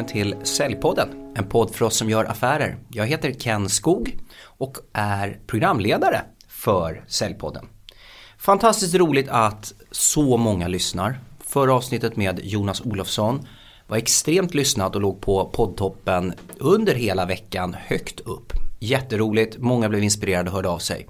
välkommen till Säljpodden, en podd för oss som gör affärer. Jag heter Ken Skog och är programledare för Säljpodden. Fantastiskt roligt att så många lyssnar. Förra avsnittet med Jonas Olofsson var extremt lyssnat och låg på poddtoppen under hela veckan högt upp. Jätteroligt, många blev inspirerade och hörde av sig.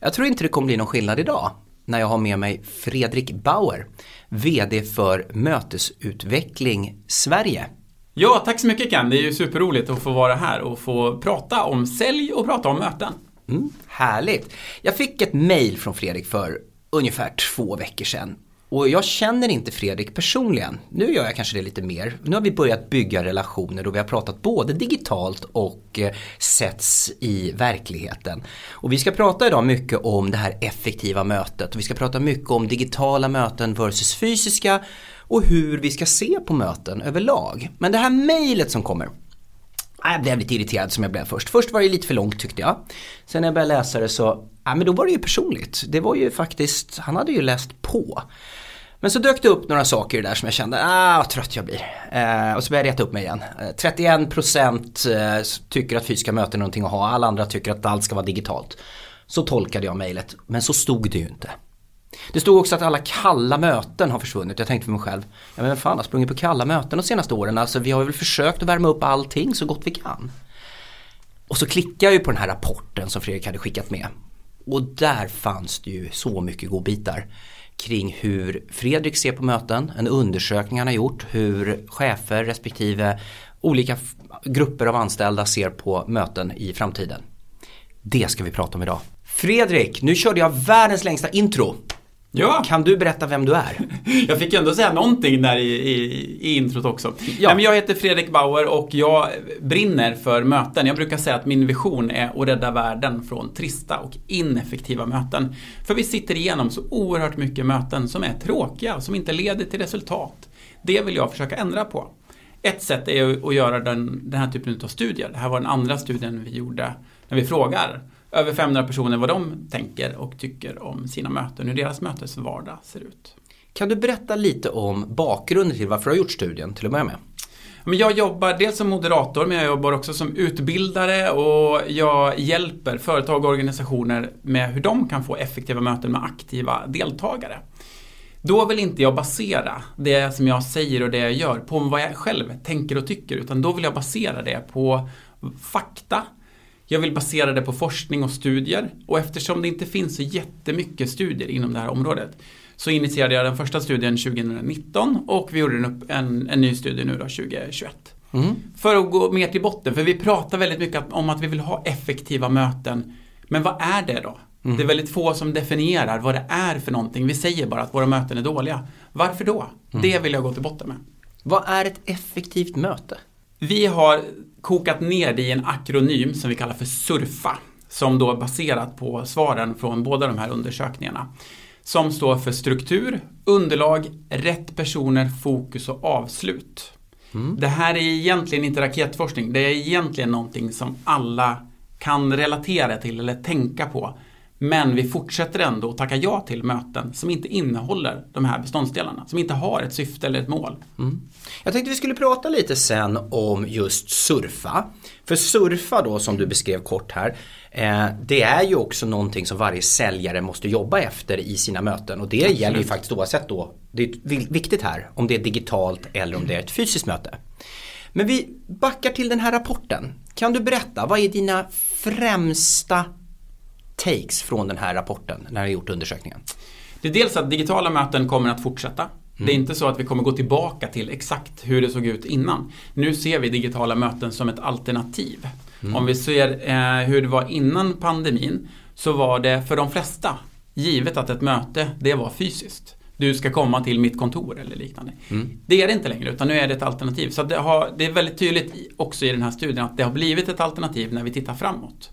Jag tror inte det kommer bli någon skillnad idag när jag har med mig Fredrik Bauer, VD för Mötesutveckling Sverige. Ja, tack så mycket Ken. Det är ju superroligt att få vara här och få prata om sälj och prata om möten. Mm, härligt. Jag fick ett mail från Fredrik för ungefär två veckor sedan och jag känner inte Fredrik personligen. Nu gör jag kanske det lite mer. Nu har vi börjat bygga relationer och vi har pratat både digitalt och eh, setts i verkligheten. Och vi ska prata idag mycket om det här effektiva mötet och vi ska prata mycket om digitala möten versus fysiska och hur vi ska se på möten överlag. Men det här mejlet som kommer ah, jag blev lite irriterad som jag blev först. Först var det lite för långt tyckte jag. Sen när jag började läsa det så, ja men då var det ju personligt. Det var ju faktiskt, han hade ju läst på. Men så dök det upp några saker där som jag kände, ah vad trött jag blir. Eh, och så började jag reta upp mig igen. Eh, 31% eh, tycker att fysiska möten är någonting att ha, alla andra tycker att allt ska vara digitalt. Så tolkade jag mejlet, men så stod det ju inte. Det stod också att alla kalla möten har försvunnit. Jag tänkte för mig själv, ja men vem fan har sprungit på kalla möten de senaste åren? Alltså vi har väl försökt att värma upp allting så gott vi kan. Och så klickade jag ju på den här rapporten som Fredrik hade skickat med. Och där fanns det ju så mycket godbitar kring hur Fredrik ser på möten, en undersökning han har gjort, hur chefer respektive olika grupper av anställda ser på möten i framtiden. Det ska vi prata om idag. Fredrik, nu körde jag världens längsta intro. Ja. Kan du berätta vem du är? Jag fick ändå säga någonting där i, i, i introt också. Ja. Men jag heter Fredrik Bauer och jag brinner för möten. Jag brukar säga att min vision är att rädda världen från trista och ineffektiva möten. För vi sitter igenom så oerhört mycket möten som är tråkiga, som inte leder till resultat. Det vill jag försöka ändra på. Ett sätt är att göra den, den här typen av studier. Det här var den andra studien vi gjorde när vi frågar över 500 personer vad de tänker och tycker om sina möten, hur deras mötesvardag ser ut. Kan du berätta lite om bakgrunden till varför du har gjort studien till att börja med? jag jobbar dels som moderator men jag jobbar också som utbildare och jag hjälper företag och organisationer med hur de kan få effektiva möten med aktiva deltagare. Då vill inte jag basera det som jag säger och det jag gör på vad jag själv tänker och tycker utan då vill jag basera det på fakta, jag vill basera det på forskning och studier och eftersom det inte finns så jättemycket studier inom det här området så initierade jag den första studien 2019 och vi gjorde en, en, en ny studie nu då 2021. Mm. För att gå mer till botten, för vi pratar väldigt mycket om att vi vill ha effektiva möten. Men vad är det då? Mm. Det är väldigt få som definierar vad det är för någonting. Vi säger bara att våra möten är dåliga. Varför då? Mm. Det vill jag gå till botten med. Vad är ett effektivt möte? Vi har kokat ner det i en akronym som vi kallar för SURFA. Som då är baserat på svaren från båda de här undersökningarna. Som står för struktur, underlag, rätt personer, fokus och avslut. Mm. Det här är egentligen inte raketforskning. Det är egentligen någonting som alla kan relatera till eller tänka på men vi fortsätter ändå att tacka ja till möten som inte innehåller de här beståndsdelarna. Som inte har ett syfte eller ett mål. Mm. Jag tänkte vi skulle prata lite sen om just surfa. För surfa då som du beskrev kort här. Eh, det är ju också någonting som varje säljare måste jobba efter i sina möten. Och det Absolut. gäller ju faktiskt oavsett då. Det är viktigt här om det är digitalt eller om det är ett fysiskt möte. Men vi backar till den här rapporten. Kan du berätta, vad är dina främsta takes från den här rapporten när ni har gjort undersökningen? Det är dels att digitala möten kommer att fortsätta. Mm. Det är mm. inte så att vi kommer gå tillbaka till exakt hur det såg ut innan. Nu ser vi digitala möten som ett alternativ. Mm. Om vi ser eh, hur det var innan pandemin så var det för de flesta givet att ett möte, det var fysiskt. Du ska komma till mitt kontor eller liknande. Mm. Det är det inte längre utan nu är det ett alternativ. Så det, har, det är väldigt tydligt också i den här studien att det har blivit ett alternativ när vi tittar framåt.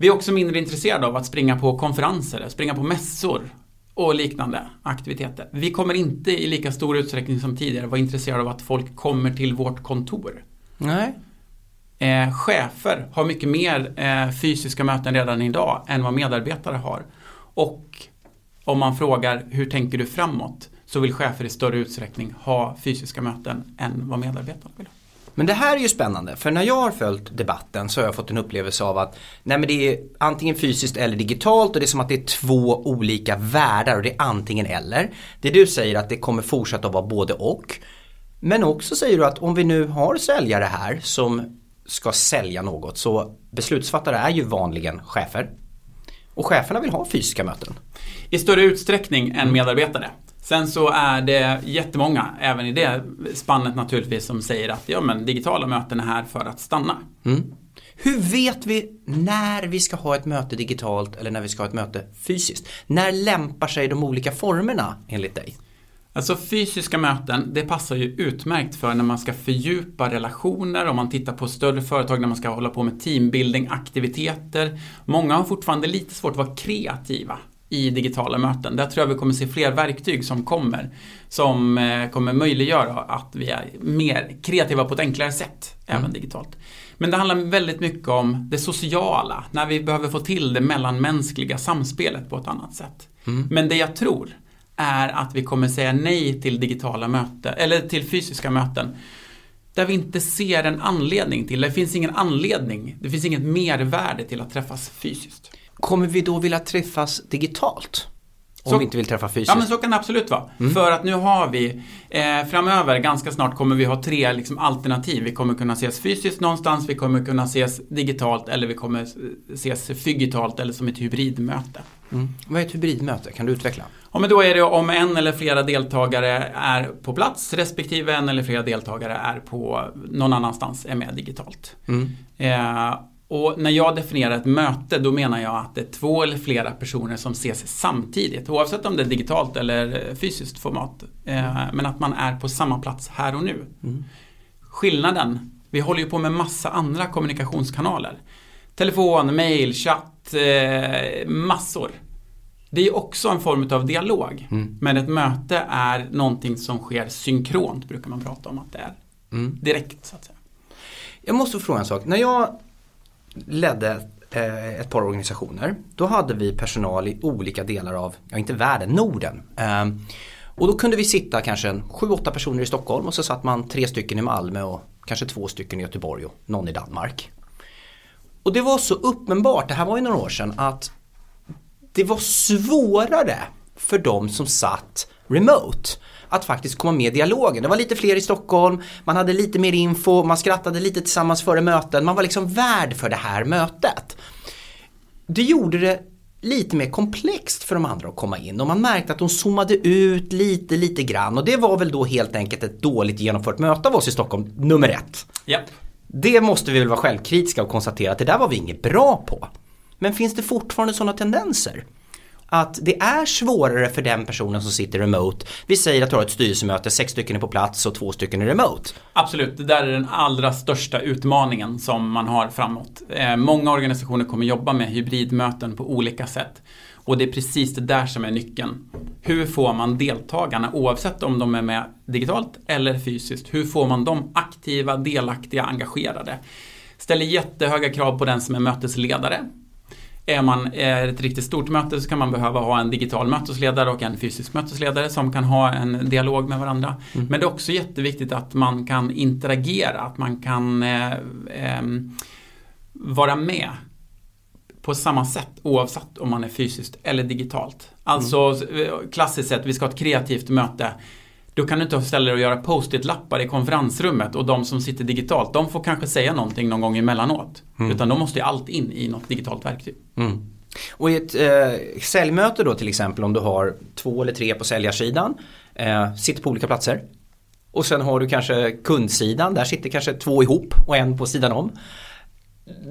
Vi är också mindre intresserade av att springa på konferenser, springa på mässor och liknande aktiviteter. Vi kommer inte i lika stor utsträckning som tidigare vara intresserade av att folk kommer till vårt kontor. Nej. Eh, chefer har mycket mer eh, fysiska möten redan idag än vad medarbetare har. Och om man frågar hur tänker du framåt så vill chefer i större utsträckning ha fysiska möten än vad medarbetarna vill ha. Men det här är ju spännande för när jag har följt debatten så har jag fått en upplevelse av att nej men det är antingen fysiskt eller digitalt och det är som att det är två olika världar och det är antingen eller. Det du säger att det kommer fortsätta att vara både och. Men också säger du att om vi nu har säljare här som ska sälja något så beslutsfattare är ju vanligen chefer. Och cheferna vill ha fysiska möten. I större utsträckning än medarbetare. Sen så är det jättemånga, även i det spannet naturligtvis, som säger att ja, men digitala möten är här för att stanna. Mm. Hur vet vi när vi ska ha ett möte digitalt eller när vi ska ha ett möte fysiskt? När lämpar sig de olika formerna enligt dig? Alltså fysiska möten, det passar ju utmärkt för när man ska fördjupa relationer, om man tittar på större företag när man ska hålla på med teambuilding, aktiviteter. Många har fortfarande lite svårt att vara kreativa i digitala möten. Där tror jag vi kommer se fler verktyg som kommer. Som eh, kommer möjliggöra att vi är mer kreativa på ett enklare sätt, mm. även digitalt. Men det handlar väldigt mycket om det sociala, när vi behöver få till det mellanmänskliga samspelet på ett annat sätt. Mm. Men det jag tror är att vi kommer säga nej till digitala möten, eller till fysiska möten. Där vi inte ser en anledning till, det finns ingen anledning, det finns inget mervärde till att träffas fysiskt. Kommer vi då vilja träffas digitalt? Om så, vi inte vill träffa fysiskt? Ja men så kan det absolut vara. Mm. För att nu har vi eh, framöver, ganska snart kommer vi ha tre liksom, alternativ. Vi kommer kunna ses fysiskt någonstans, vi kommer kunna ses digitalt eller vi kommer ses fygitalt eller som ett hybridmöte. Mm. Vad är ett hybridmöte? Kan du utveckla? Ja, men då är det om en eller flera deltagare är på plats respektive en eller flera deltagare är på någon annanstans, är med digitalt. Mm. Eh, och när jag definierar ett möte då menar jag att det är två eller flera personer som ses samtidigt oavsett om det är digitalt eller fysiskt format. Eh, men att man är på samma plats här och nu. Mm. Skillnaden, vi håller ju på med massa andra kommunikationskanaler. Telefon, mail, chatt, eh, massor. Det är också en form av dialog. Mm. Men ett möte är någonting som sker synkront brukar man prata om att det är. Mm. Direkt så att säga. Jag måste fråga en sak. När jag ledde eh, ett par organisationer. Då hade vi personal i olika delar av, ja inte världen, Norden. Eh, och då kunde vi sitta kanske en 7-8 personer i Stockholm och så satt man tre stycken i Malmö och kanske två stycken i Göteborg och någon i Danmark. Och det var så uppenbart, det här var ju några år sedan, att det var svårare för de som satt remote att faktiskt komma med i dialogen. Det var lite fler i Stockholm, man hade lite mer info, man skrattade lite tillsammans före möten, man var liksom värd för det här mötet. Det gjorde det lite mer komplext för de andra att komma in och man märkte att de zoomade ut lite, lite grann och det var väl då helt enkelt ett dåligt genomfört möte av oss i Stockholm, nummer ett. Yep. Det måste vi väl vara självkritiska och konstatera att det där var vi inget bra på. Men finns det fortfarande sådana tendenser? Att det är svårare för den personen som sitter remote. Vi säger att du har ett styrelsemöte, sex stycken är på plats och två stycken är remote. Absolut, det där är den allra största utmaningen som man har framåt. Eh, många organisationer kommer jobba med hybridmöten på olika sätt. Och det är precis det där som är nyckeln. Hur får man deltagarna, oavsett om de är med digitalt eller fysiskt, hur får man dem aktiva, delaktiga, engagerade? Ställer jättehöga krav på den som är mötesledare. Är man är ett riktigt stort möte så kan man behöva ha en digital mötesledare och en fysisk mötesledare som kan ha en dialog med varandra. Mm. Men det är också jätteviktigt att man kan interagera, att man kan eh, eh, vara med på samma sätt oavsett om man är fysiskt eller digitalt. Alltså mm. klassiskt sett, vi ska ha ett kreativt möte. Då kan du inte ställa dig och göra post-it-lappar i konferensrummet och de som sitter digitalt, de får kanske säga någonting någon gång emellanåt. Mm. Utan de måste ju allt in i något digitalt verktyg. Mm. Och i ett eh, säljmöte då till exempel om du har två eller tre på säljarsidan, eh, sitter på olika platser. Och sen har du kanske kundsidan, där sitter kanske två ihop och en på sidan om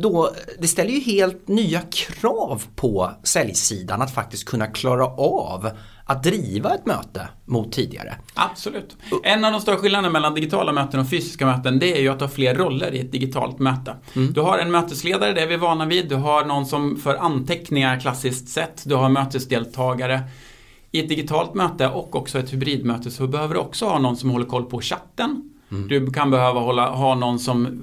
då, det ställer ju helt nya krav på säljsidan att faktiskt kunna klara av att driva ett möte mot tidigare. Absolut. En av de stora skillnaderna mellan digitala möten och fysiska möten det är ju att du har fler roller i ett digitalt möte. Mm. Du har en mötesledare, det är vi vana vid. Du har någon som för anteckningar klassiskt sett. Du har mötesdeltagare. I ett digitalt möte och också ett hybridmöte så behöver du också ha någon som håller koll på chatten. Mm. Du kan behöva hålla, ha någon som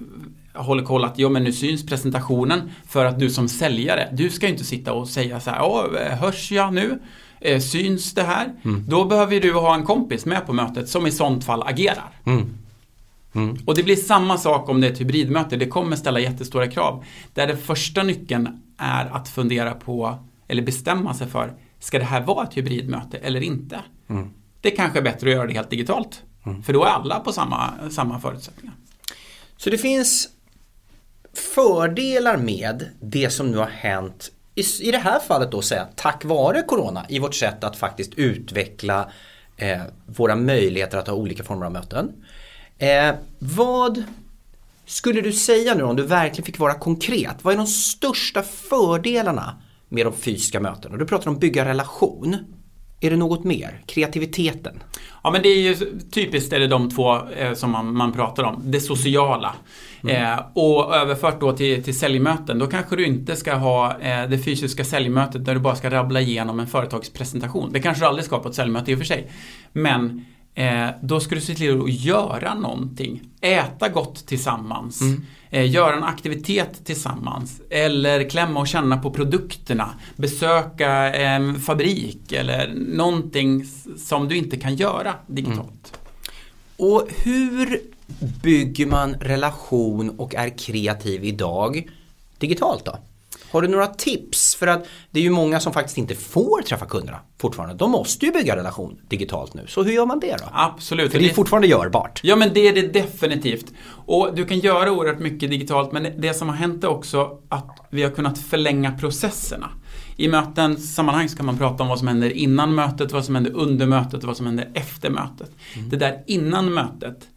håller koll att ja men nu syns presentationen för att du som säljare, du ska ju inte sitta och säga så här, ja hörs jag nu? Eh, syns det här? Mm. Då behöver du ha en kompis med på mötet som i sånt fall agerar. Mm. Mm. Och det blir samma sak om det är ett hybridmöte. Det kommer ställa jättestora krav. Där den första nyckeln är att fundera på, eller bestämma sig för, ska det här vara ett hybridmöte eller inte? Mm. Det kanske är bättre att göra det helt digitalt. Mm. För då är alla på samma, samma förutsättningar. Så det finns fördelar med det som nu har hänt i, i det här fallet då säga tack vare Corona i vårt sätt att faktiskt utveckla eh, våra möjligheter att ha olika former av möten. Eh, vad skulle du säga nu om du verkligen fick vara konkret? Vad är de största fördelarna med de fysiska mötena? Du pratar om bygga relation. Är det något mer? Kreativiteten? Ja men det är ju typiskt är det de två eh, som man, man, pratar om. Det sociala. Mm. Eh, och överfört då till, till säljmöten, då kanske du inte ska ha eh, det fysiska säljmötet där du bara ska rabbla igenom en företagspresentation. Det kanske du aldrig ska på ett säljmöte i och för sig. Men Eh, då ska du se till att göra någonting. Äta gott tillsammans. Mm. Eh, göra en aktivitet tillsammans. Eller klämma och känna på produkterna. Besöka en fabrik eller någonting som du inte kan göra digitalt. Mm. Och hur bygger man relation och är kreativ idag digitalt då? Har du några tips? För att det är ju många som faktiskt inte får träffa kunderna fortfarande. De måste ju bygga relation digitalt nu. Så hur gör man det då? Absolut. För det är fortfarande görbart. Ja men det är det definitivt. Och du kan göra oerhört mycket digitalt men det som har hänt är också att vi har kunnat förlänga processerna. I mötens sammanhang ska man prata om vad som händer innan mötet, vad som händer under mötet och vad som händer efter mötet. Mm. Det där innan mötet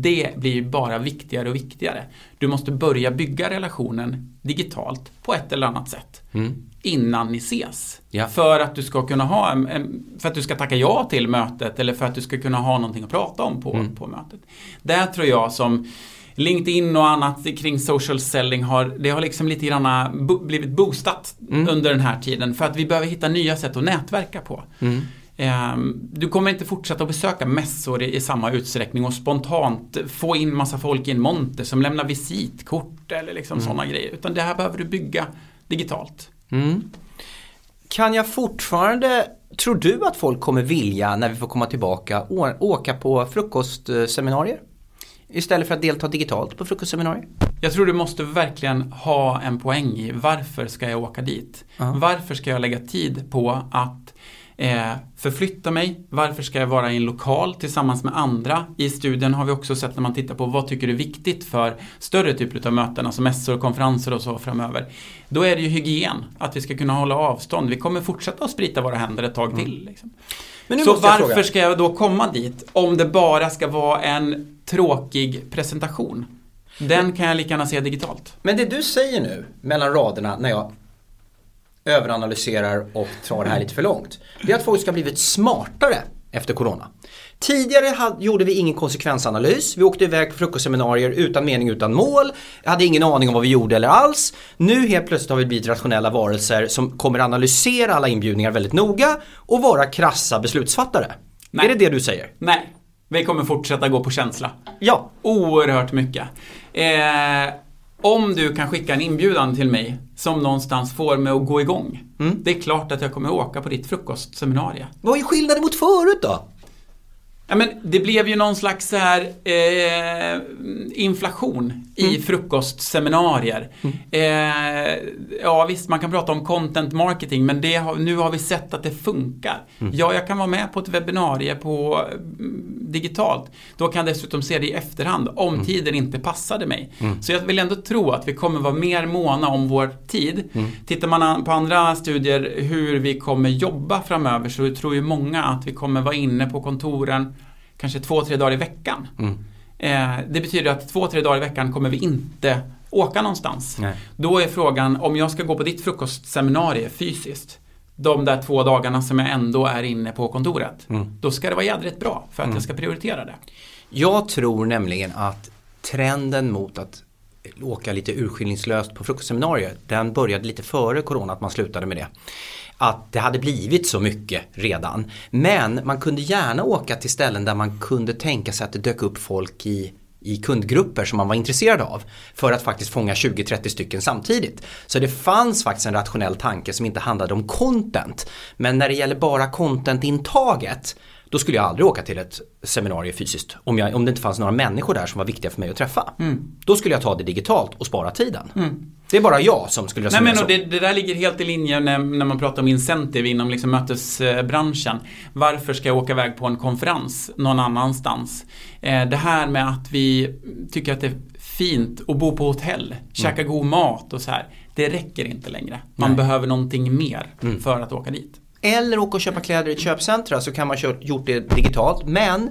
det blir bara viktigare och viktigare. Du måste börja bygga relationen digitalt på ett eller annat sätt. Mm. Innan ni ses. Ja. För att du ska kunna ha en, för att du ska tacka ja till mötet eller för att du ska kunna ha någonting att prata om på, mm. på mötet. Där tror jag som LinkedIn och annat kring social selling har, det har liksom lite grann blivit boostat mm. under den här tiden för att vi behöver hitta nya sätt att nätverka på. Ehm, du kommer inte fortsätta att besöka mässor i, samma utsträckning och spontant få in massa folk i en monter som lämnar visitkort eller liksom mm. sådana grejer. Utan det här behöver du bygga digitalt. Mm. Kan jag fortfarande, tror du att folk kommer vilja när vi får komma tillbaka åka på frukostseminarier? Istället för att delta digitalt på frukostseminarier? Jag tror du måste verkligen ha en poäng i varför ska jag åka dit? Uh -huh. Varför ska jag lägga tid på att eh, förflytta mig. Varför ska jag vara i en lokal tillsammans med andra? I studien har vi också sett när man tittar på vad tycker du är viktigt för större typer av möten, alltså mässor, konferenser och så framöver. Då är det ju hygien, att vi ska kunna hålla avstånd. Vi kommer fortsätta att sprita våra händer ett tag mm. till. Liksom. så varför fråga. ska jag då komma dit om det bara ska vara en tråkig presentation? Den kan jag lika gärna se digitalt. Men det du säger nu mellan raderna när jag överanalyserar och drar det här lite för långt. Det är att folk ska ha blivit smartare efter Corona. Tidigare hade, gjorde vi ingen konsekvensanalys. Vi åkte iväg på frukostseminarier utan mening, utan mål. Jag hade ingen aning om vad vi gjorde eller alls. Nu helt plötsligt har vi blivit rationella varelser som kommer analysera alla inbjudningar väldigt noga och vara krassa beslutsfattare. Nej. Är det det du säger? Nej, vi kommer fortsätta gå på känsla. Ja. Oerhört mycket. Eh, om du kan skicka en inbjudan till mig som någonstans får mig att gå igång. Mm. Det är klart att jag kommer åka på ditt frukostseminarium. Vad är skillnaden mot förut då? Ja, men det blev ju någon slags så här, eh, inflation i mm. frukostseminarier. Mm. Eh, ja visst, man kan prata om content marketing men har, nu har vi sett att det funkar. Mm. Ja, jag kan vara med på ett webbinarie på digitalt. Då kan jag dessutom se det i efterhand om mm. tiden inte passade mig. Mm. Så jag vill ändå tro att vi kommer vara mer måna om vår tid. Mm. Tittar man på andra studier hur vi kommer jobba framöver så tror ju många att vi kommer vara inne på kontoren kanske två, tre dagar i veckan. Mm. Eh, det betyder att två, tre dagar i veckan kommer vi inte åka någonstans. Nej. Då är frågan, om jag ska gå på ditt frukostseminarium fysiskt, de där två dagarna som jag ändå är inne på kontoret, mm. då ska det vara jädrigt bra för att mm. jag ska prioritera det. Jag tror nämligen att trenden mot att åka lite urskillningslöst på frukostseminarier, den började lite före corona, att man slutade med det att det hade blivit så mycket redan. Men man kunde gärna åka till ställen där man kunde tänka sig att det dök upp folk i i kundgrupper som man var intresserad av för att faktiskt fånga 20-30 stycken samtidigt. Så det fanns faktiskt en rationell tanke som inte handlade om content. Men när det gäller bara contentintaget då skulle jag aldrig åka till ett seminarium fysiskt. Om, jag, om det inte fanns några människor där som var viktiga för mig att träffa. Mm. Då skulle jag ta det digitalt och spara tiden. Det är bara jag som skulle Nej, resonera men, så. det, det där ligger helt i linje när, när man pratar om incentive inom liksom mötesbranschen. Varför ska jag åka iväg på en konferens någon annanstans? Eh, det här med att vi tycker att det är fint att bo på hotell, käka god mat och så här. Det räcker inte längre. Man Nej. behöver någonting mer för att åka dit. Eller åka och köpa kläder i ett köpcentra så kan man kört, gjort det digitalt. Men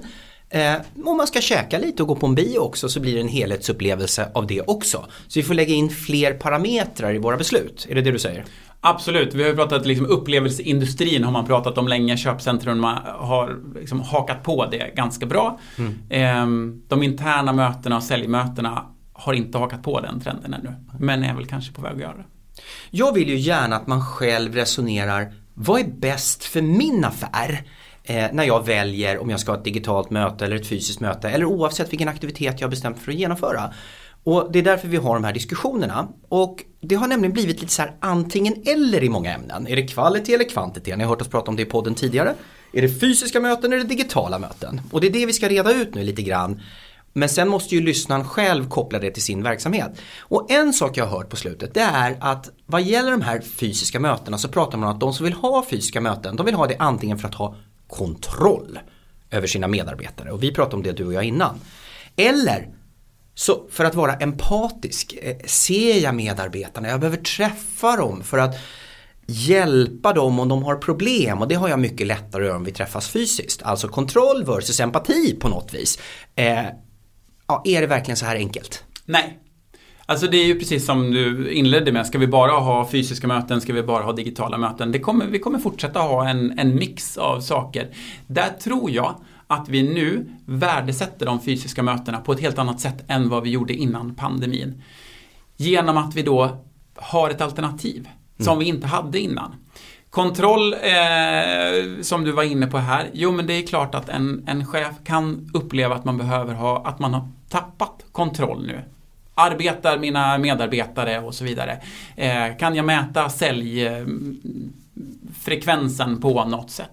eh, om man ska käka lite och gå på en bio också så blir det en helhetsupplevelse av det också. Så vi får lägga in fler parametrar i våra beslut. Är det det du säger? Absolut, vi har ju pratat liksom upplevelseindustrin har man pratat om länge. Köpcentrum har liksom hakat på det ganska bra. Ehm, De interna mötena och säljmötena har inte hakat på den trenden ännu. Men är väl kanske på väg att göra det. Jag vill ju gärna att man själv resonerar vad är bäst för min affär? Eh, när jag väljer om jag ska ha ett digitalt möte eller ett fysiskt möte eller oavsett vilken aktivitet jag har bestämt för att genomföra. Och det är därför vi har de här diskussionerna. Och det har nämligen blivit lite så här antingen eller i många ämnen. Är det kvalitet eller kvantitet? Ni har hört oss prata om det i podden tidigare. Är det fysiska möten eller digitala möten? Och det är det vi ska reda ut nu lite grann. Men sen måste ju lyssnaren själv koppla det till sin verksamhet. Och en sak jag har hört på slutet det är att vad gäller de här fysiska mötena så pratar man om att de som vill ha fysiska möten de vill ha det antingen för att ha kontroll över sina medarbetare och vi pratade om det du och jag innan. Eller så för att vara empatisk, eh, ser jag medarbetarna, jag behöver träffa dem för att hjälpa dem om de har problem och det har jag mycket lättare att göra om vi träffas fysiskt. Alltså kontroll versus empati på något vis. Eh, ja, är det verkligen så här enkelt? Nej. Alltså det är ju precis som du inledde med. Ska vi bara ha fysiska möten? Ska vi bara ha digitala möten? Det kommer, vi kommer fortsätta ha en, en mix av saker. Där tror jag att vi nu värdesätter de fysiska mötena på ett helt annat sätt än vad vi gjorde innan pandemin. Genom att vi då har ett alternativ som vi inte hade innan. Kontroll, eh, som du var inne på här. Jo, men det är klart att en, en chef kan uppleva att man behöver ha, att man har tappat kontroll nu. Arbetar mina medarbetare och så vidare. Eh, kan jag mäta säljfrekvensen på något sätt?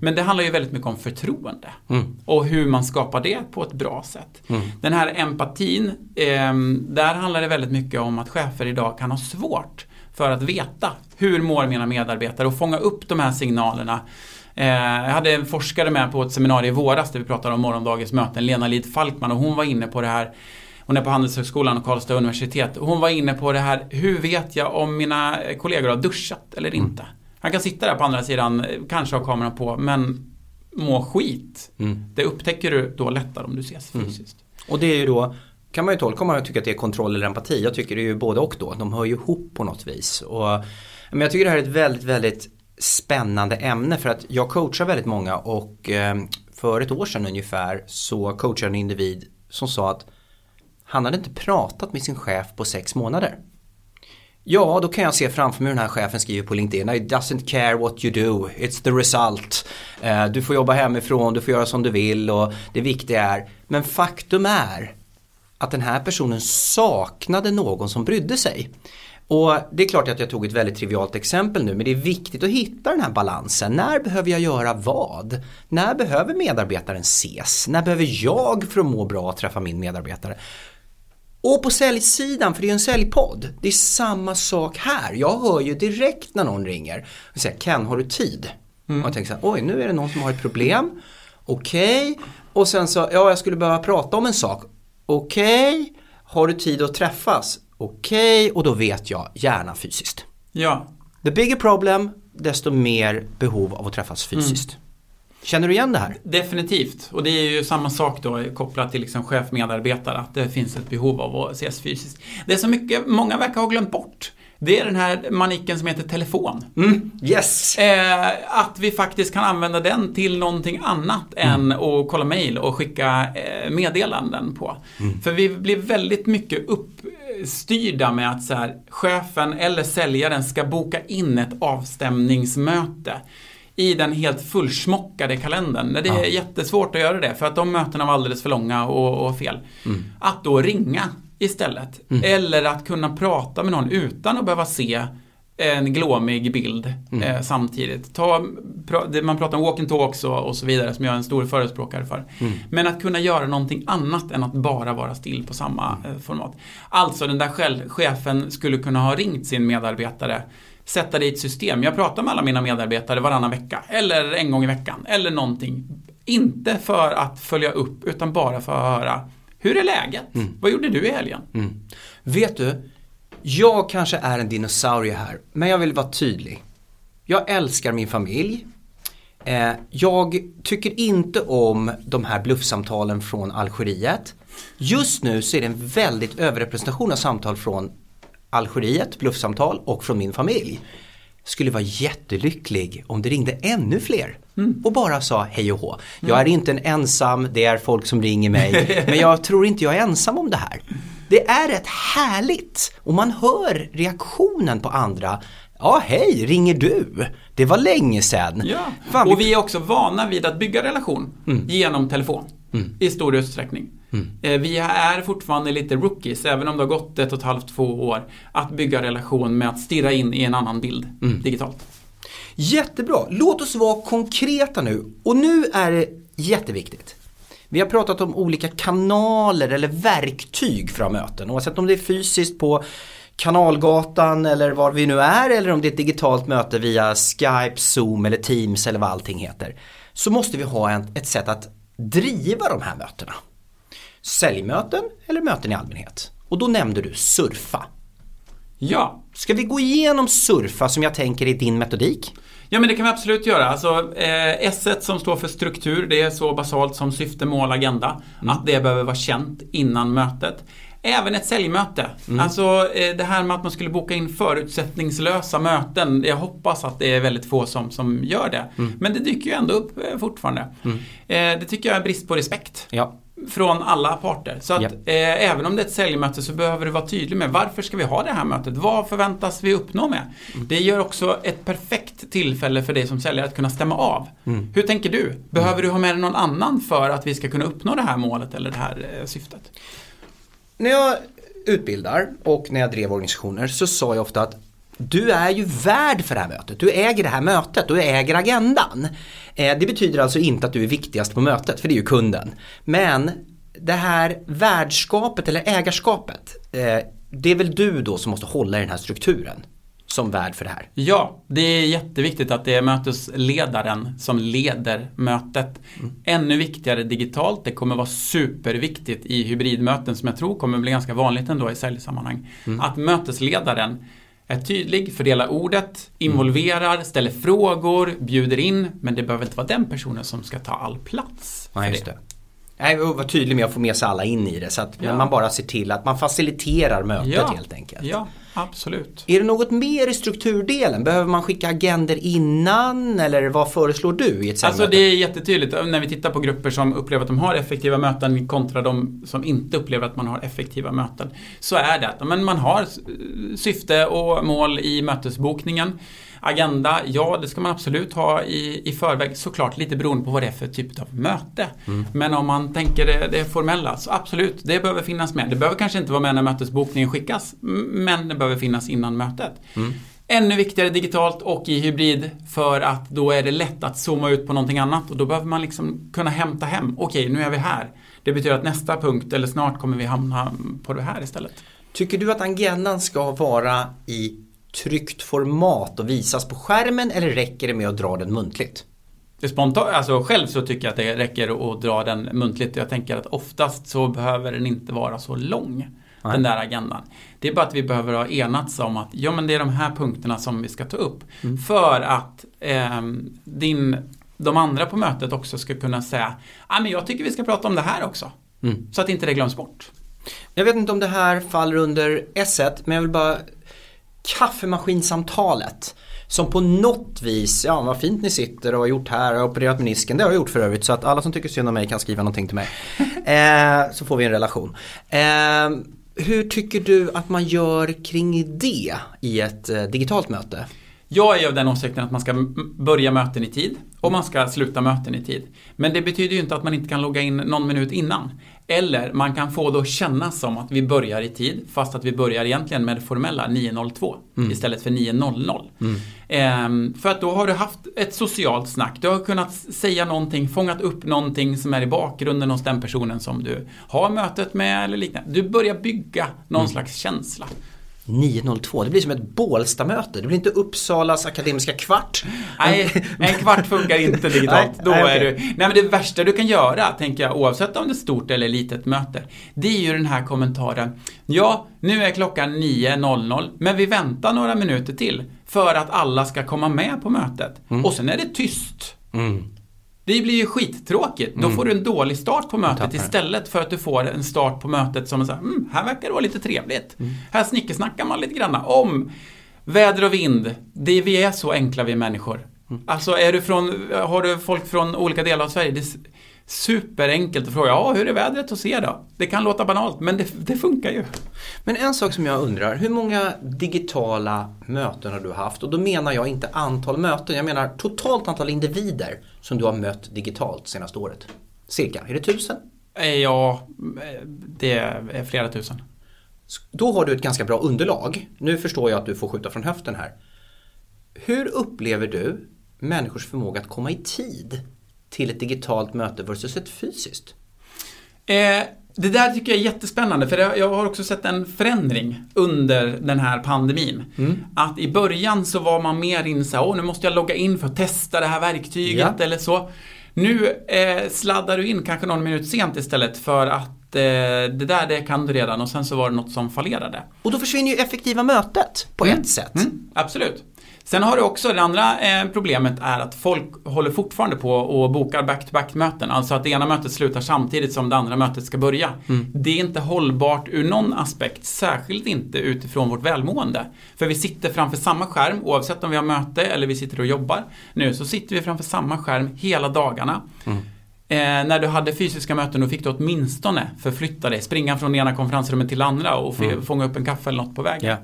Men det handlar ju väldigt mycket om förtroende. Mm. Och hur man skapar det på ett bra sätt. Den här empatin, eh, där handlar det väldigt mycket om att chefer idag kan ha svårt för att veta hur mår mina medarbetare och fånga upp de här signalerna. Eh, jag hade en forskare med på ett seminarium i våras där vi pratade om morgondagens möten, Lena Lid Falkman och hon var inne på det här hon är på Handelshögskolan och Karlstad universitet. Hon var inne på det här, hur vet jag om mina kollegor har duschat eller inte? Han kan sitta där på andra sidan, kanske ha kameran på, men må skit. Mm. Det upptäcker du då lättare om du ses fysiskt. Och det är ju då kan man ju tolka om man tycker att det är kontroll eller empati. Jag tycker det är ju både och då. De hör ju ihop på något vis. Och, men jag tycker det här är ett väldigt, väldigt spännande ämne för att jag coachar väldigt många och eh, för ett år sedan ungefär så coachade jag en individ som sa att han hade inte pratat med sin chef på sex månader. Ja, då kan jag se framför mig hur den här chefen skriver på LinkedIn. I doesn't care what you do, it's the result. Eh, du får jobba hemifrån, du får göra som du vill och det viktiga är. Men faktum är att den här personen saknade någon som brydde sig. Och det är klart att jag tog ett väldigt trivialt exempel nu men det är viktigt att hitta den här balansen. När behöver jag göra vad? När behöver medarbetaren ses? När behöver jag för att må bra träffa min medarbetare? Och på säljsidan, för det är ju en säljpodd, det är samma sak här. Jag hör ju direkt när någon ringer och säger Ken, har du tid? Och jag tänker så här, oj nu är det någon som har ett problem. Okej, och sen så, ja jag skulle behöva prata om en sak. Okej, har du tid att träffas? Okej, och då vet jag, gärna fysiskt. Ja, The bigger problem, desto mer behov av att träffas fysiskt. Känner du igen det här? definitivt. Och det är ju samma sak då kopplat till liksom chef-medarbetare, att det finns ett behov av att ses fysiskt. Det är så mycket många verkar ha glömt bort. Det är den här manicken som heter telefon. Mm, yes! Eh, att vi faktiskt kan använda den till någonting annat än att kolla mail och skicka eh, meddelanden på. För vi blir väldigt mycket uppstyrda med att så här, chefen eller säljaren ska boka in ett avstämningsmöte i den helt fullsmockade kalendern. Det är jättesvårt att göra det för att de mötena var alldeles för långa och, och fel. Att då ringa istället. Eller att kunna prata med någon utan att behöva se en glåmig bild Mm. eh, samtidigt. Ta, pra, man pratar om walk and talks och, och så vidare som jag är en stor förespråkare för. Mm. Men att kunna göra någonting annat än att bara vara still på samma Mm. eh, format. Alltså den där själv, chefen skulle kunna ha ringt sin medarbetare sätta det i ett system. Jag pratar med alla mina medarbetare varannan vecka eller en gång i veckan eller någonting. Inte för att följa upp utan bara för att höra hur är läget? Vad gjorde du i helgen? Mm. Vet du, jag kanske är en dinosaurie här, men jag vill vara tydlig. Jag älskar min familj. Eh, jag tycker inte om de här bluffsamtalen från Algeriet. Just nu så är det en väldigt överrepresentation av samtal från Algeriet, bluffsamtal och från min familj. Skulle vara jättelycklig om det ringde ännu fler och bara sa hej och hå. Jag är inte en ensam, det är folk som ringer mig. men jag tror inte jag är ensam om det här. Det är rätt härligt och man hör reaktionen på andra. Ja, hej, ringer du? Det var länge sedan. Ja. Fan, och vi är också vana vid att bygga relation genom telefon i stor utsträckning. Eh, Vi är fortfarande lite rookies, även om det har gått ett och ett halvt, två år, att bygga relation med att stirra in i en annan bild digitalt. Jättebra, låt oss vara konkreta nu. Och nu är det jätteviktigt. Vi har pratat om olika kanaler eller verktyg för att ha möten. Oavsett om det är fysiskt på Kanalgatan eller var vi nu är eller om det är ett digitalt möte via Skype, Zoom eller Teams eller vad allting heter. Så måste vi ha en, ett sätt att driva de här mötena. Säljmöten eller möten i allmänhet. Och då nämnde du surfa. Ja, Ska vi gå igenom surfa som jag tänker är din metodik? Ja men det kan vi absolut göra. Alltså, eh, S1 som står för struktur, det är så basalt som syfte, mål, agenda. Att det behöver vara känt innan mötet. Även ett säljmöte. Alltså eh, det här med att man skulle boka in förutsättningslösa möten. Jag hoppas att det är väldigt få som, som gör det. Men det dyker ju ändå upp eh, fortfarande. Eh, det tycker jag är brist på respekt. Ja. Från alla parter. Så att Ja. eh, även om det är ett säljmöte så behöver du vara tydlig med varför ska vi ha det här mötet? Vad förväntas vi uppnå med? Det gör också ett perfekt tillfälle för dig som säljare att kunna stämma av. Hur tänker du? Behöver du ha med dig någon annan för att vi ska kunna uppnå det här målet eller det här eh, syftet? När jag utbildar och när jag drev organisationer så sa jag ofta att du är ju värd för det här mötet. Du äger det här mötet, du äger agendan. Eh, det betyder alltså inte att du är viktigast på mötet, för det är ju kunden. Men det här värdskapet eller ägarskapet, eh, det är väl du då som måste hålla i den här strukturen som värd för det här. Ja, det är jätteviktigt att det är mötesledaren som leder mötet. Ännu viktigare digitalt, det kommer vara superviktigt i hybridmöten som jag tror kommer bli ganska vanligt ändå i säljsammanhang. Att mötesledaren är tydlig, fördelar ordet, involverar, ställer frågor, bjuder in. Men det behöver inte vara den personen som ska ta all plats. Ja, just det. Nej, var tydlig med att få med sig alla in i det så att Ja. man bara ser till att man faciliterar mötet helt enkelt. Ja, absolut. Är det något mer i strukturdelen? Behöver man skicka agender innan eller vad föreslår du i ett Alltså det är jättetydligt när vi tittar på grupper som upplever att de har effektiva möten kontra de som inte upplever att man har effektiva möten. Så är det. att men man har syfte och mål i mötesbokningen. Agenda, ja det ska man absolut ha i, i förväg. Såklart lite beroende på vad det är för typ av möte. Men om man tänker det, det formella, så absolut, det behöver finnas med. Det behöver kanske inte vara med när mötesbokningen skickas, men det behöver finnas innan mötet. Ännu viktigare digitalt och i hybrid för att då är det lätt att zooma ut på någonting annat och då behöver man liksom kunna hämta hem. Okej, nu är vi här. Det betyder att nästa punkt eller snart kommer vi hamna på det här istället. Tycker du att agendan ska vara i tryckt format och visas på skärmen eller räcker det med att dra den muntligt? Det spontant, alltså själv så tycker jag att det räcker att dra den muntligt. Jag tänker att oftast så behöver den inte vara så lång. Nej. Den där agendan. Det är bara att vi behöver ha enats om att ja men det är de här punkterna som vi ska ta upp. För att ehm, din, de andra på mötet också ska kunna säga ah, men jag tycker vi ska prata om det här också. Mm. Så att inte det glöms bort. Jag vet inte om det här faller under S1 men jag vill bara Kaffemaskinsamtalet som på något vis, ja vad fint ni sitter och har gjort här och opererat menisken. Det har jag gjort för övrigt så att alla som tycker synd om mig kan skriva någonting till mig. Eh, så får vi en relation. Eh, hur tycker du att man gör kring det i ett eh, digitalt möte? Jag är av den åsikten att man ska börja möten i tid och man ska sluta möten i tid. Men det betyder ju inte att man inte kan logga in någon minut innan. Eller man kan få det att kännas som att vi börjar i tid fast att vi börjar egentligen med det formella 9.02 mm. istället för 9.00. Mm. Ehm, för att då har du haft ett socialt snack. Du har kunnat säga någonting, fångat upp någonting som är i bakgrunden hos den personen som du har mötet med eller liknande. Du börjar bygga någon mm. slags känsla. 902, det blir som ett Bålstamöte. Det blir inte Uppsalas akademiska kvart. Nej, en kvart funkar inte digitalt. nej, Då nej, är du, nej men det värsta du kan göra, tänker jag, oavsett om det är stort eller litet möte, det är ju den här kommentaren. Ja, nu är klockan 9.00, men vi väntar några minuter till för att alla ska komma med på mötet. Mm. Och sen är det tyst. Mm. Det blir ju skittråkigt. Mm. Då får du en dålig start på mötet istället för att du får en start på mötet som är så här, mm, här verkar det vara lite trevligt. Mm. Här snickesnackar man lite grann om väder och vind. Det, vi är så enkla vi människor. Mm. Alltså är du från, har du folk från olika delar av Sverige, det superenkelt att fråga, ja hur är vädret hos er då? Det kan låta banalt, men det, det funkar ju. Men en sak som jag undrar, hur många digitala möten har du haft? Och då menar jag inte antal möten, jag menar totalt antal individer som du har mött digitalt senaste året. Cirka, är det tusen? Eh, ja, det är flera tusen. Då har du ett ganska bra underlag. Nu förstår jag att du får skjuta från höften här. Hur upplever du människors förmåga att komma i tid till ett digitalt möte versus ett fysiskt? Eh, det där tycker jag är jättespännande för jag har också sett en förändring under den här pandemin. Mm. Att i början så var man mer inne så åh nu måste jag logga in för att testa det här verktyget ja. eller så. Nu eh, sladdar du in kanske någon minut sent istället för att eh, det där det kan du redan och sen så var det något som fallerade. Och då försvinner ju effektiva mötet på mm. ett sätt. Mm. Absolut. Sen har du också det andra eh, problemet är att folk håller fortfarande på och bokar back-to-back möten. Alltså att det ena mötet slutar samtidigt som det andra mötet ska börja. Mm. Det är inte hållbart ur någon aspekt, särskilt inte utifrån vårt välmående. För vi sitter framför samma skärm oavsett om vi har möte eller vi sitter och jobbar. Nu så sitter vi framför samma skärm hela dagarna. Mm. Eh, när du hade fysiska möten då fick du åtminstone förflytta dig, springa från det ena konferensrummet till det andra och mm. fånga upp en kaffe eller något på vägen. Yeah.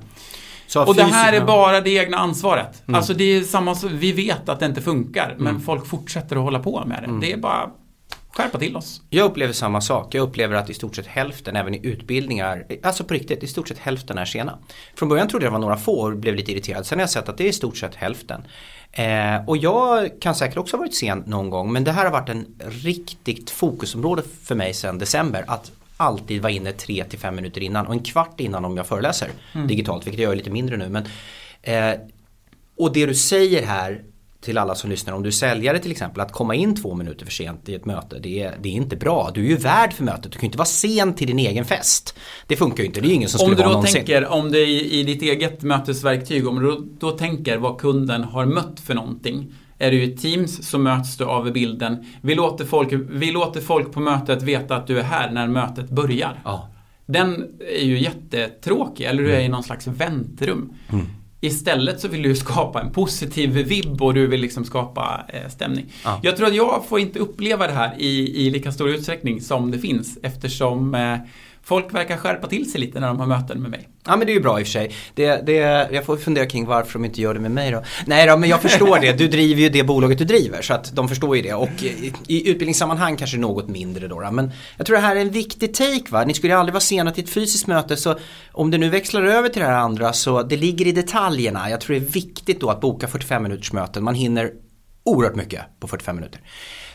Och det här är bara det egna ansvaret. Mm. Alltså det är samma, vi vet att det inte funkar men mm. folk fortsätter att hålla på med det. Mm. Det är bara skärpa till oss. Jag upplever samma sak. Jag upplever att i stort sett hälften, även i utbildningar, alltså på riktigt, i stort sett hälften är sena. Från början trodde jag det var några få och blev lite irriterad. Sen har jag sett att det är i stort sett hälften. Eh, och jag kan säkert också ha varit sen någon gång men det här har varit en riktigt fokusområde för mig sedan december. Att alltid vara inne 3 till 5 minuter innan och en kvart innan om jag föreläser mm. digitalt, vilket jag gör lite mindre nu. Men, eh, och det du säger här till alla som lyssnar, om du är säljare till exempel, att komma in två minuter för sent i ett möte, det är, det är inte bra. Du är ju värd för mötet, du kan ju inte vara sen till din egen fest. Det funkar ju inte, det är ju ingen som skulle vara någonsin. Om du då tänker, om det är i, i ditt eget mötesverktyg, om du då, då tänker vad kunden har mött för någonting är du i Teams så möts du av bilden. Vi låter, folk, vi låter folk på mötet veta att du är här när mötet börjar. Ja. Den är ju jättetråkig, eller du är i någon slags väntrum. Mm. Istället så vill du skapa en positiv vibb och du vill liksom skapa eh, stämning. Ja. Jag tror att jag får inte uppleva det här i, i lika stor utsträckning som det finns eftersom eh, folk verkar skärpa till sig lite när de har möten med mig. Ja men det är ju bra i och för sig. Det, det, jag får fundera kring varför de inte gör det med mig då. Nej då, men jag förstår det. Du driver ju det bolaget du driver så att de förstår ju det. Och i, i utbildningssammanhang kanske något mindre då, då. Men jag tror det här är en viktig take va. Ni skulle ju aldrig vara sena till ett fysiskt möte så om det nu växlar över till det här andra så det ligger i detaljerna. Jag tror det är viktigt då att boka 45 minuters möten. Man hinner oerhört mycket på 45 minuter.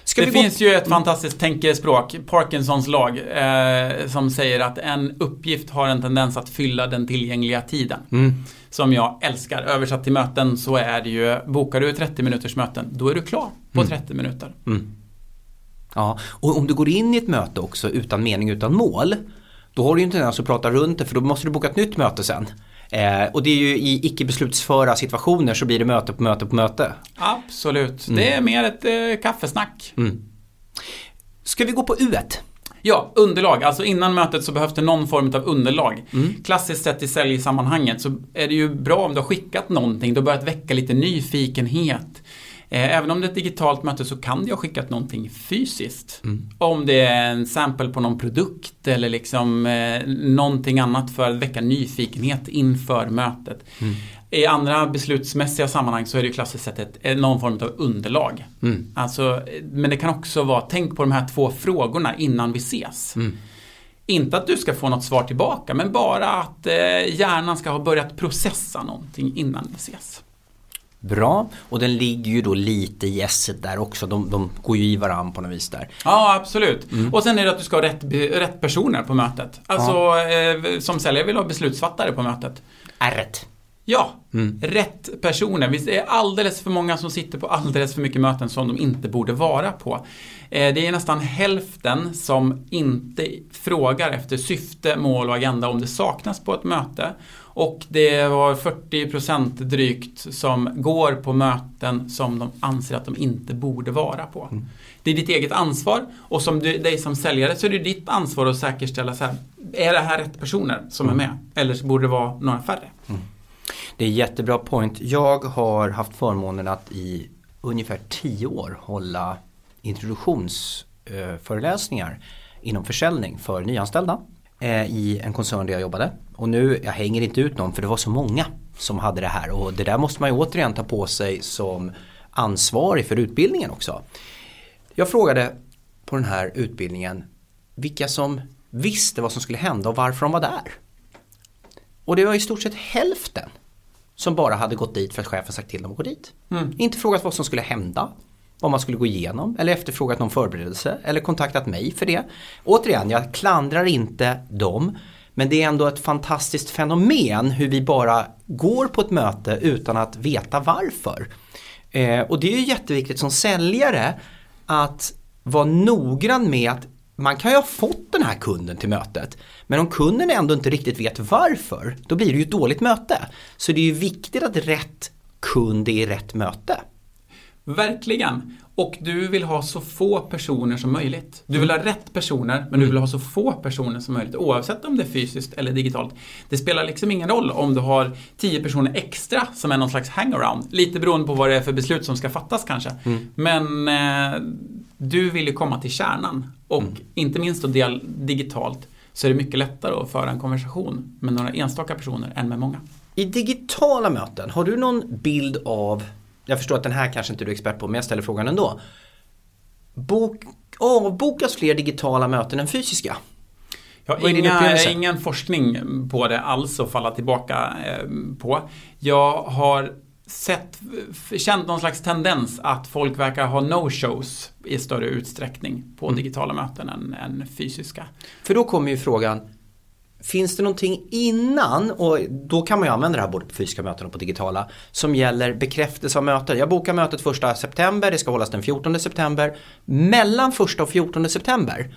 Ska det finns gå... ju ett fantastiskt tänkespråk, Parkinsons lag, eh, som säger att en uppgift har en tendens att fylla den tillgängliga tiden. Mm. Som jag älskar. Översatt till möten så är det ju, bokar du 30 minuters möten, då är du klar på mm. 30 minuter. Mm. Ja, och om du går in i ett möte också utan mening, utan mål, då har du ju inte tendens att prata runt det för då måste du boka ett nytt möte sen. Eh, och det är ju i icke beslutsföra situationer så blir det möte på möte på möte. Absolut, mm. det är mer ett eh, kaffesnack. Mm. Ska vi gå på U1? Ja, underlag. Alltså innan mötet så behövs det någon form av underlag. Mm. Klassiskt sett i säljsammanhanget så är det ju bra om du har skickat någonting. Du har börjat väcka lite nyfikenhet. Eh, även om det är ett digitalt möte så kan ha skickat någonting fysiskt. Mm. Om det är en sample på någon produkt eller liksom eh, någonting annat för att väcka nyfikenhet inför mötet. Mm. I andra beslutsmässiga sammanhang så är det klassiskt sett ett, eh, någon form av underlag. Mm. Alltså, men det kan också vara, tänk på de här två frågorna innan vi ses. Mm. Inte att du ska få något svar tillbaka, men bara att eh, hjärnan ska ha börjat processa någonting innan vi ses. Bra, och den ligger ju då lite i esset där också. De, de går ju i varandra på något vis där. Ja, absolut. Och sen är det att du ska ha rätt, rätt personer på mötet. Alltså, eh, som säljare vill ha beslutsfattare på mötet. Ärret. Ja, rätt personer. Visst är det alldeles för många som sitter på alldeles för mycket möten som de inte borde vara på. Eh, Det är nästan hälften som inte frågar efter syfte, mål och agenda om det saknas på ett möte. Och det var 40% drygt som går på möten som de anser att de inte borde vara på. Det är ditt eget ansvar och som du, dig som säljare så är det ditt ansvar att säkerställa så här, är det här rätt personer som är med? Eller så borde det vara några färre? Det är jättebra point. Jag har haft förmånen att i ungefär tio år hålla introduktionsföreläsningar inom försäljning för nyanställda eh, i en koncern där jag jobbade. Och nu, jag hänger inte ut någon för det var så många som hade det här och det där måste man ju återigen ta på sig som ansvarig för utbildningen också. Jag frågade på den här utbildningen vilka som visste vad som skulle hända och varför de var där. Och det var i stort sett hälften som bara hade gått dit för att chefen sagt till dem att gå dit. Mm. Inte frågat vad som skulle hända, vad man skulle gå igenom eller efterfrågat någon förberedelse eller kontaktat mig för det. Återigen, jag klandrar inte dem men det är ändå ett fantastiskt fenomen hur vi bara går på ett möte utan att veta varför. Eh, och det är ju jätteviktigt som säljare att vara noggrann med att man kan ju ha fått den här kunden till mötet men om kunden ändå inte riktigt vet varför då blir det ju ett dåligt möte. Så det är ju viktigt att rätt kund är i rätt möte. Verkligen. Och du vill ha så få personer som möjligt. Du vill ha rätt personer, men du vill ha så få personer som möjligt. Oavsett om det är fysiskt eller digitalt. Det spelar liksom ingen roll om du har 10 personer extra som är någon slags hangaround. Lite beroende på vad det är för beslut som ska fattas kanske. Men eh, du vill ju komma till kärnan. Och inte minst då del- digitalt så är det mycket lättare att föra en konversation med några enstaka personer än med många. I digitala möten, har du någon bild av, jag förstår att den här kanske inte du är expert på men jag ställer frågan ändå. Bok, avbokas fler digitala möten än fysiska? Jag har inga, ingen forskning på det alls att falla tillbaka eh, på. Jag har sett, känt någon slags tendens att folk verkar ha no-shows i större utsträckning på Mm. digitala möten än, än fysiska. För då kommer ju frågan, finns det någonting innan, och då kan man ju använda det här både på fysiska möten och på digitala, som gäller bekräftelse av möten. Jag bokar mötet 1 september, det ska hållas den 14 september. Mellan 1 och 14 september,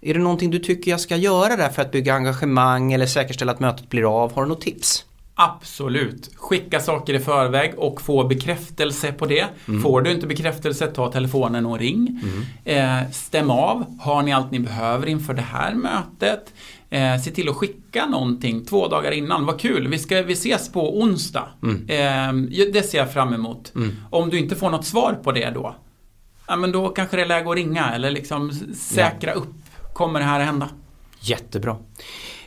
är det någonting du tycker jag ska göra där för att bygga engagemang eller säkerställa att mötet blir av? Har du något tips? Absolut. Skicka saker i förväg och få bekräftelse på det. Får du inte bekräftelse, ta telefonen och ring. Eh, stäm av. Har ni allt ni behöver inför det här mötet? Eh, se till att skicka någonting två dagar innan. Vad kul, vi, ska, vi ses på onsdag. Eh, det ser jag fram emot. Om du inte får något svar på det då, ja, men då kanske det är läge att ringa eller liksom säkra upp. Kommer det här att hända? Jättebra.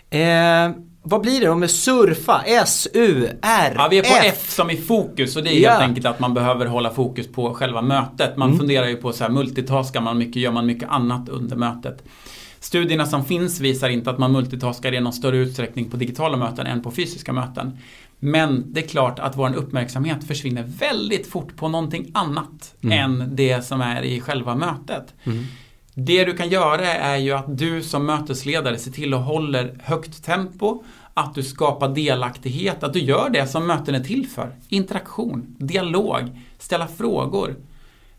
Eh, vad blir det om vi surfa? S, U, R, Ja, vi är på F. Som i fokus och det är Ja. helt enkelt att man behöver hålla fokus på själva mötet. Man funderar ju på så här, multitaskar man mycket, gör man mycket annat under mötet? Studierna som finns visar inte att man multitaskar i någon större utsträckning på digitala möten än på fysiska möten. Men det är klart att vår uppmärksamhet försvinner väldigt fort på någonting annat än det som är i själva mötet. Det du kan göra är ju att du som mötesledare ser till att hålla högt tempo, att du skapar delaktighet, att du gör det som möten är till för. Interaktion, dialog, ställa frågor.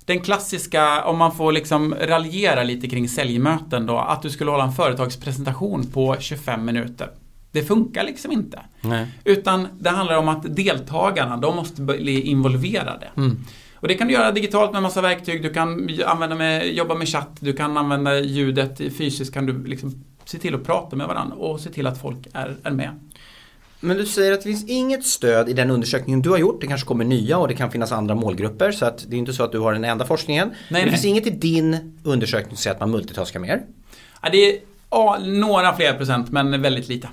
Den klassiska, om man får liksom raljera lite kring säljmöten då, att du skulle hålla en företagspresentation på 25 minuter. Det funkar liksom inte. Nej. Utan det handlar om att deltagarna, de måste bli involverade. Mm. Och det kan du göra digitalt med massa verktyg. Du kan använda med, jobba med chatt, du kan använda ljudet. Fysiskt kan du liksom se till att prata med varandra och se till att folk är, är med. Men du säger att det finns inget stöd i den undersökningen du har gjort. Det kanske kommer nya och det kan finnas andra målgrupper. Så att det är inte så att du har den enda forskningen. Men det nej. finns inget i din undersökning som säger att man multitaskar mer. Ja, det är ja, några fler procent, men väldigt lite.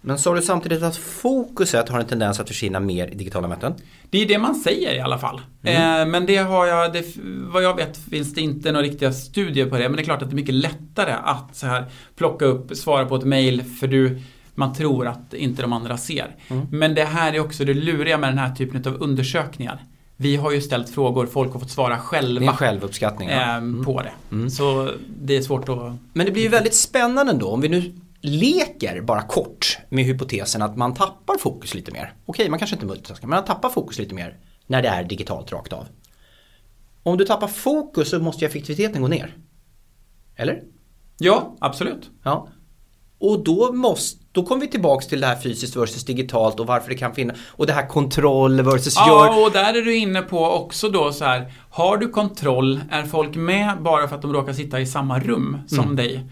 Men sa du samtidigt att fokuset har en tendens att försvinna mer i digitala möten? Det är det man säger i alla fall. Mm. Eh, men det har jag, det, vad jag vet finns det inte några riktiga studier på det. Men det är klart att det är mycket lättare att så här plocka upp, svara på ett mail för du man tror att inte de andra ser. Mm. Men det här är också det luriga med den här typen av undersökningar. Vi har ju ställt frågor, folk har fått svara Det är en själva självuppskattning. ja. eh, på det. Så det är svårt att... Men det blir ju väldigt spännande ändå om vi nu leker bara kort med hypotesen att man tappar fokus lite mer. Okej, man kanske inte multitaskar, men man tappar fokus lite mer när det är digitalt rakt av. Om du tappar fokus så måste ju effektiviteten gå ner. Eller? Ja, absolut. Ja. Och då, måste, då kommer vi tillbaks till det här fysiskt versus digitalt och varför det kan finnas och det här kontroll versus gör. Ja, och där är du inne på också då så här. Har du kontroll, är folk med bara för att de råkar sitta i samma rum som Mm. dig?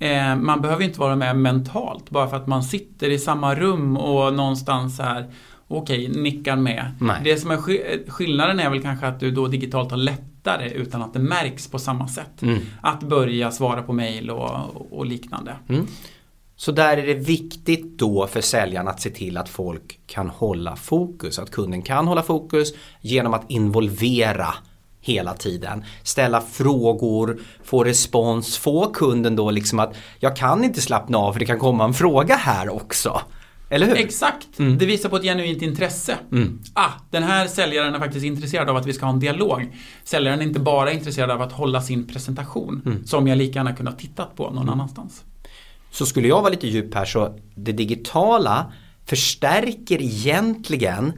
Eh, man behöver inte vara med mentalt bara för att man sitter i samma rum och någonstans så här okej, nickar med. Nej. Det som är sk- skillnaden är väl kanske att du då digitalt har lättare utan att det märks på samma sätt. Mm. Att börja svara på mail och, och liknande. Så där är det viktigt då för säljaren att se till att folk kan hålla fokus. Att kunden kan hålla fokus genom att involvera hela tiden. Ställa frågor, få respons, få kunden då liksom att jag kan inte slappna av för det kan komma en fråga här också. Eller hur? Exakt, det visar på ett genuint intresse. Ah, den här säljaren är faktiskt intresserad av att vi ska ha en dialog. Säljaren är inte bara intresserad av att hålla sin presentation, som jag lika gärna kunde ha tittat på någon annanstans. Så skulle jag vara lite djup här så det digitala förstärker egentligen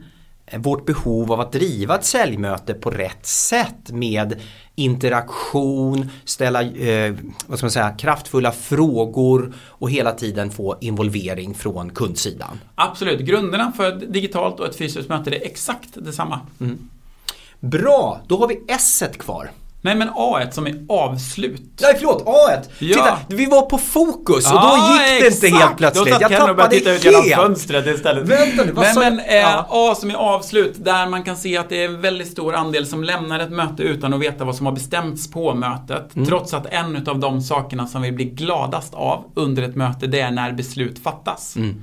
eh, vårt behov av att driva ett säljmöte på rätt sätt med interaktion, ställa eh, vad ska man säga, kraftfulla frågor och hela tiden få involvering från kundsidan. Absolut, grunderna för ett digitalt och ett fysiskt möte är exakt detsamma. Bra, då har vi S kvar. Nej men A1 som är avslut. Nej förlåt, A1! Ja. Titta, vi var på fokus och då Ja, gick det inte exakt. helt plötsligt. Då satt Jag Ken och tappade titta ut genom fönstret istället. Vänta nu, vad Nej sa men jag? eh, Ja. A som är avslut, där man kan se att det är en väldigt stor andel som lämnar ett möte utan att veta vad som har bestämts på mötet. Mm. Trots att en av de sakerna som vi blir gladast av under ett möte, det är när beslut fattas. Mm.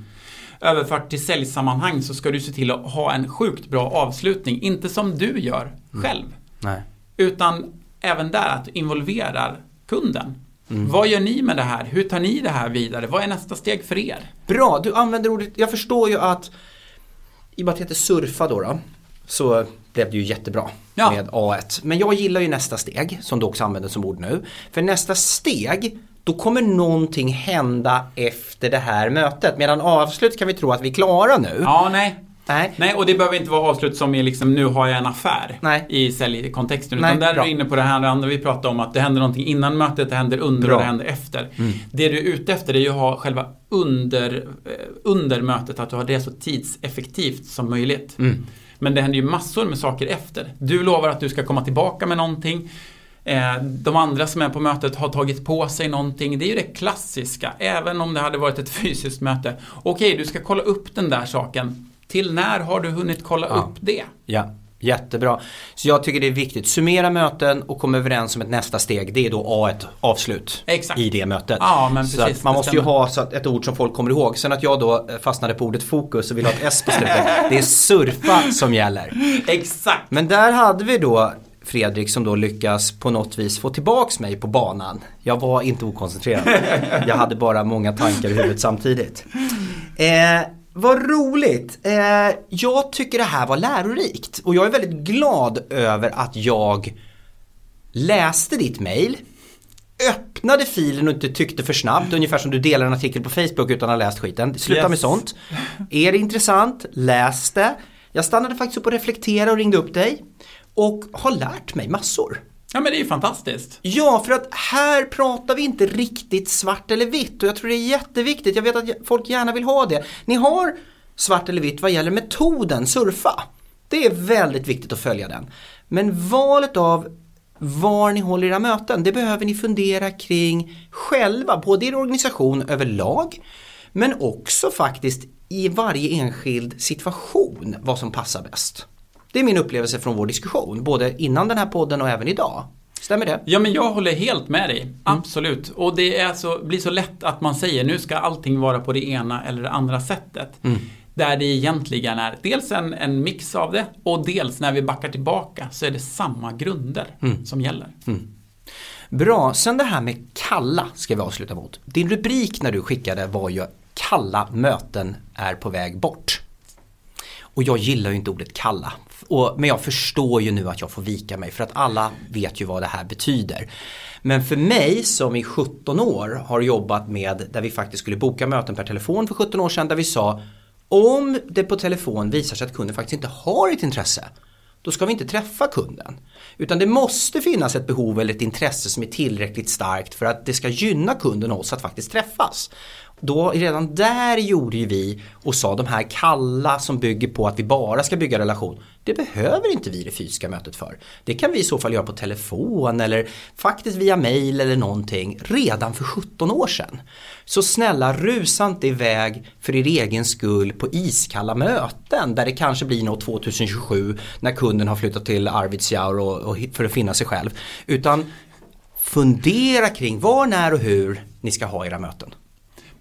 Överfört till säljsammanhang så ska du se till att ha en sjukt bra avslutning. Inte som du gör Mm. själv. Nej. Utan även där att du involverar kunden. Mm. Vad gör ni med det här? Hur tar ni det här vidare? Vad är nästa steg för er? Bra, du använder ordet, jag förstår ju att i och med att det heter surfa då, då så blev det ju jättebra Ja. med A1. Men jag gillar ju nästa steg som du också använder som ord nu. För nästa steg då kommer någonting hända efter det här mötet. Medan avslut kan vi tro att vi är klara nu. Ja, nej. Nej. Nej, och det behöver inte vara avslut som är liksom nu har jag en affär Nej. i säljkontexten. Nej, Utan där bra. är du inne på det här andra vi pratade om att det händer någonting innan mötet, det händer under Bra. Mm. och det händer efter. Det du är ute efter är ju att ha själva under, eh, under mötet, att du har det så tidseffektivt som möjligt. Mm. Men det händer ju massor med saker efter. Du lovar att du ska komma tillbaka med någonting. Eh, De andra som är på mötet har tagit på sig någonting. Det är ju det klassiska, även om det hade varit ett fysiskt möte. Okej, du ska kolla upp den där saken. Till när har du hunnit kolla Ja. upp det? Ja, jättebra. Så jag tycker det är viktigt. Summera möten och komma överens om ett nästa steg. Det är då A1 avslut Exakt. i det mötet. Ja, men precis, man måste ju ha så ett ord som folk kommer ihåg. Sen att jag då eh, fastnade på ordet fokus och vill ha ett S på slutet. det är surfa som gäller. Exakt! Men där hade vi då Fredrik som då lyckas på något vis få tillbaks mig på banan. Jag var inte okoncentrerad. Jag hade bara många tankar i huvudet samtidigt. Eh, vad roligt. Eh, jag tycker det här var lärorikt och jag är väldigt glad över att jag läste ditt mail öppnade filen och inte tyckte för snabbt, ungefär som du delar en artikel på Facebook utan att ha läst skiten. Sluta Yes. med sånt. Är det intressant, läs det. Jag stannade faktiskt upp och reflekterade och ringde upp dig. Och har lärt mig massor. Ja, men det är ju fantastiskt. Ja, för att här pratar vi inte riktigt svart eller vitt och jag tror det är jätteviktigt. Jag vet att folk gärna vill ha det. Ni har svart eller vitt vad gäller metoden surfa. Det är väldigt viktigt att följa den. Men valet av var ni håller era möten, det behöver ni fundera kring själva, både i er organisation överlag men också faktiskt i varje enskild situation vad som passar bäst. Det är min upplevelse från vår diskussion, både innan den här podden och även idag. Stämmer det? Ja, men jag håller helt med dig. Absolut. Och det är så, blir så lätt att man säger nu ska allting vara på det ena eller det andra sättet. Mm. Där det egentligen är dels en, en mix av det och dels när vi backar tillbaka så är det samma grunder Mm. som gäller. Bra, sen det här med kalla ska vi avsluta mot. Din rubrik när du skickade var ju kalla möten är på väg bort. Och jag gillar ju inte ordet kalla. Och, men jag förstår ju nu att jag får vika mig för att alla vet ju vad det här betyder. Men för mig som i 17 år har jobbat med där vi faktiskt skulle boka möten per telefon för 17 år sedan där vi sa om det på telefon visar sig att kunden faktiskt inte har ett intresse då ska vi inte träffa kunden. Utan det måste finnas ett behov eller ett intresse som är tillräckligt starkt för att det ska gynna kunden och oss att faktiskt träffas. Då redan där gjorde ju vi och sa de här kalla som bygger på att vi bara ska bygga relation. Det behöver inte vi det fysiska mötet för. Det kan vi i så fall göra på telefon eller faktiskt via mail eller någonting redan för 17 år sedan. Så snälla rusa inte iväg för er egen skull på iskalla möten där det kanske blir något 2027 när kunden har flyttat till Arvidsjaur och, och för att finna sig själv. Utan fundera kring var, när och hur ni ska ha era möten.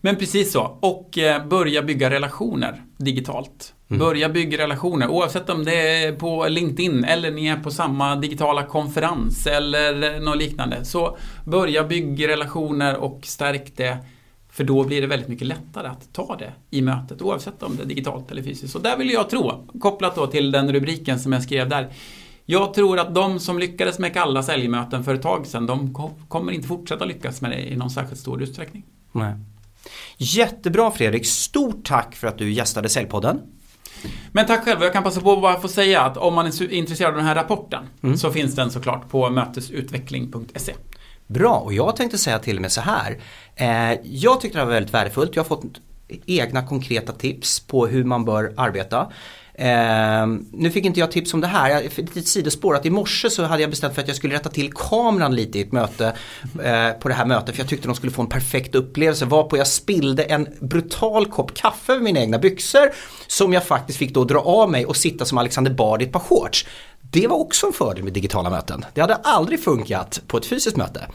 Men precis så. Och eh, börja bygga relationer digitalt. Börja bygga relationer oavsett om det är på LinkedIn eller ni är på samma digitala konferens eller något liknande. Så börja bygga relationer och stärk det. För då blir det väldigt mycket lättare att ta det i mötet oavsett om det är digitalt eller fysiskt. Så där vill jag tro, kopplat då till den rubriken som jag skrev där. Jag tror att de som lyckades med kalla säljmöten för ett tag sedan, de ko- kommer inte fortsätta lyckas med det i någon särskilt stor utsträckning. Nej. Jättebra Fredrik, stort tack för att du gästade Säljpodden. Men tack själv, jag kan passa på att bara få säga att om man är intresserad av den här rapporten så finns den såklart på mötesutveckling.se. Bra, och jag tänkte säga till och med så här. Eh, jag tyckte det var väldigt värdefullt. Jag har fått egna konkreta tips på hur man bör arbeta. Eh, nu fick inte jag tips om det här, jag, för ett litet sidospår att i morse så hade jag bestämt för att jag skulle rätta till kameran lite i ett möte eh, på det här mötet för jag tyckte de skulle få en perfekt upplevelse varpå jag spillde en brutal kopp kaffe över mina egna byxor som jag faktiskt fick då dra av mig och sitta som Alexander Bard i ett par shorts. Det var också en fördel med digitala möten. Det hade aldrig funkat på ett fysiskt möte.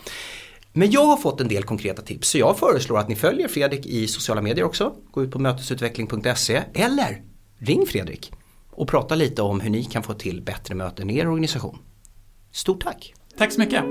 Men jag har fått en del konkreta tips så jag föreslår att ni följer Fredrik i sociala medier också. Gå ut på mötesutveckling.se eller ring Fredrik och prata lite om hur ni kan få till bättre möten i er organisation. Stort tack! Tack så mycket!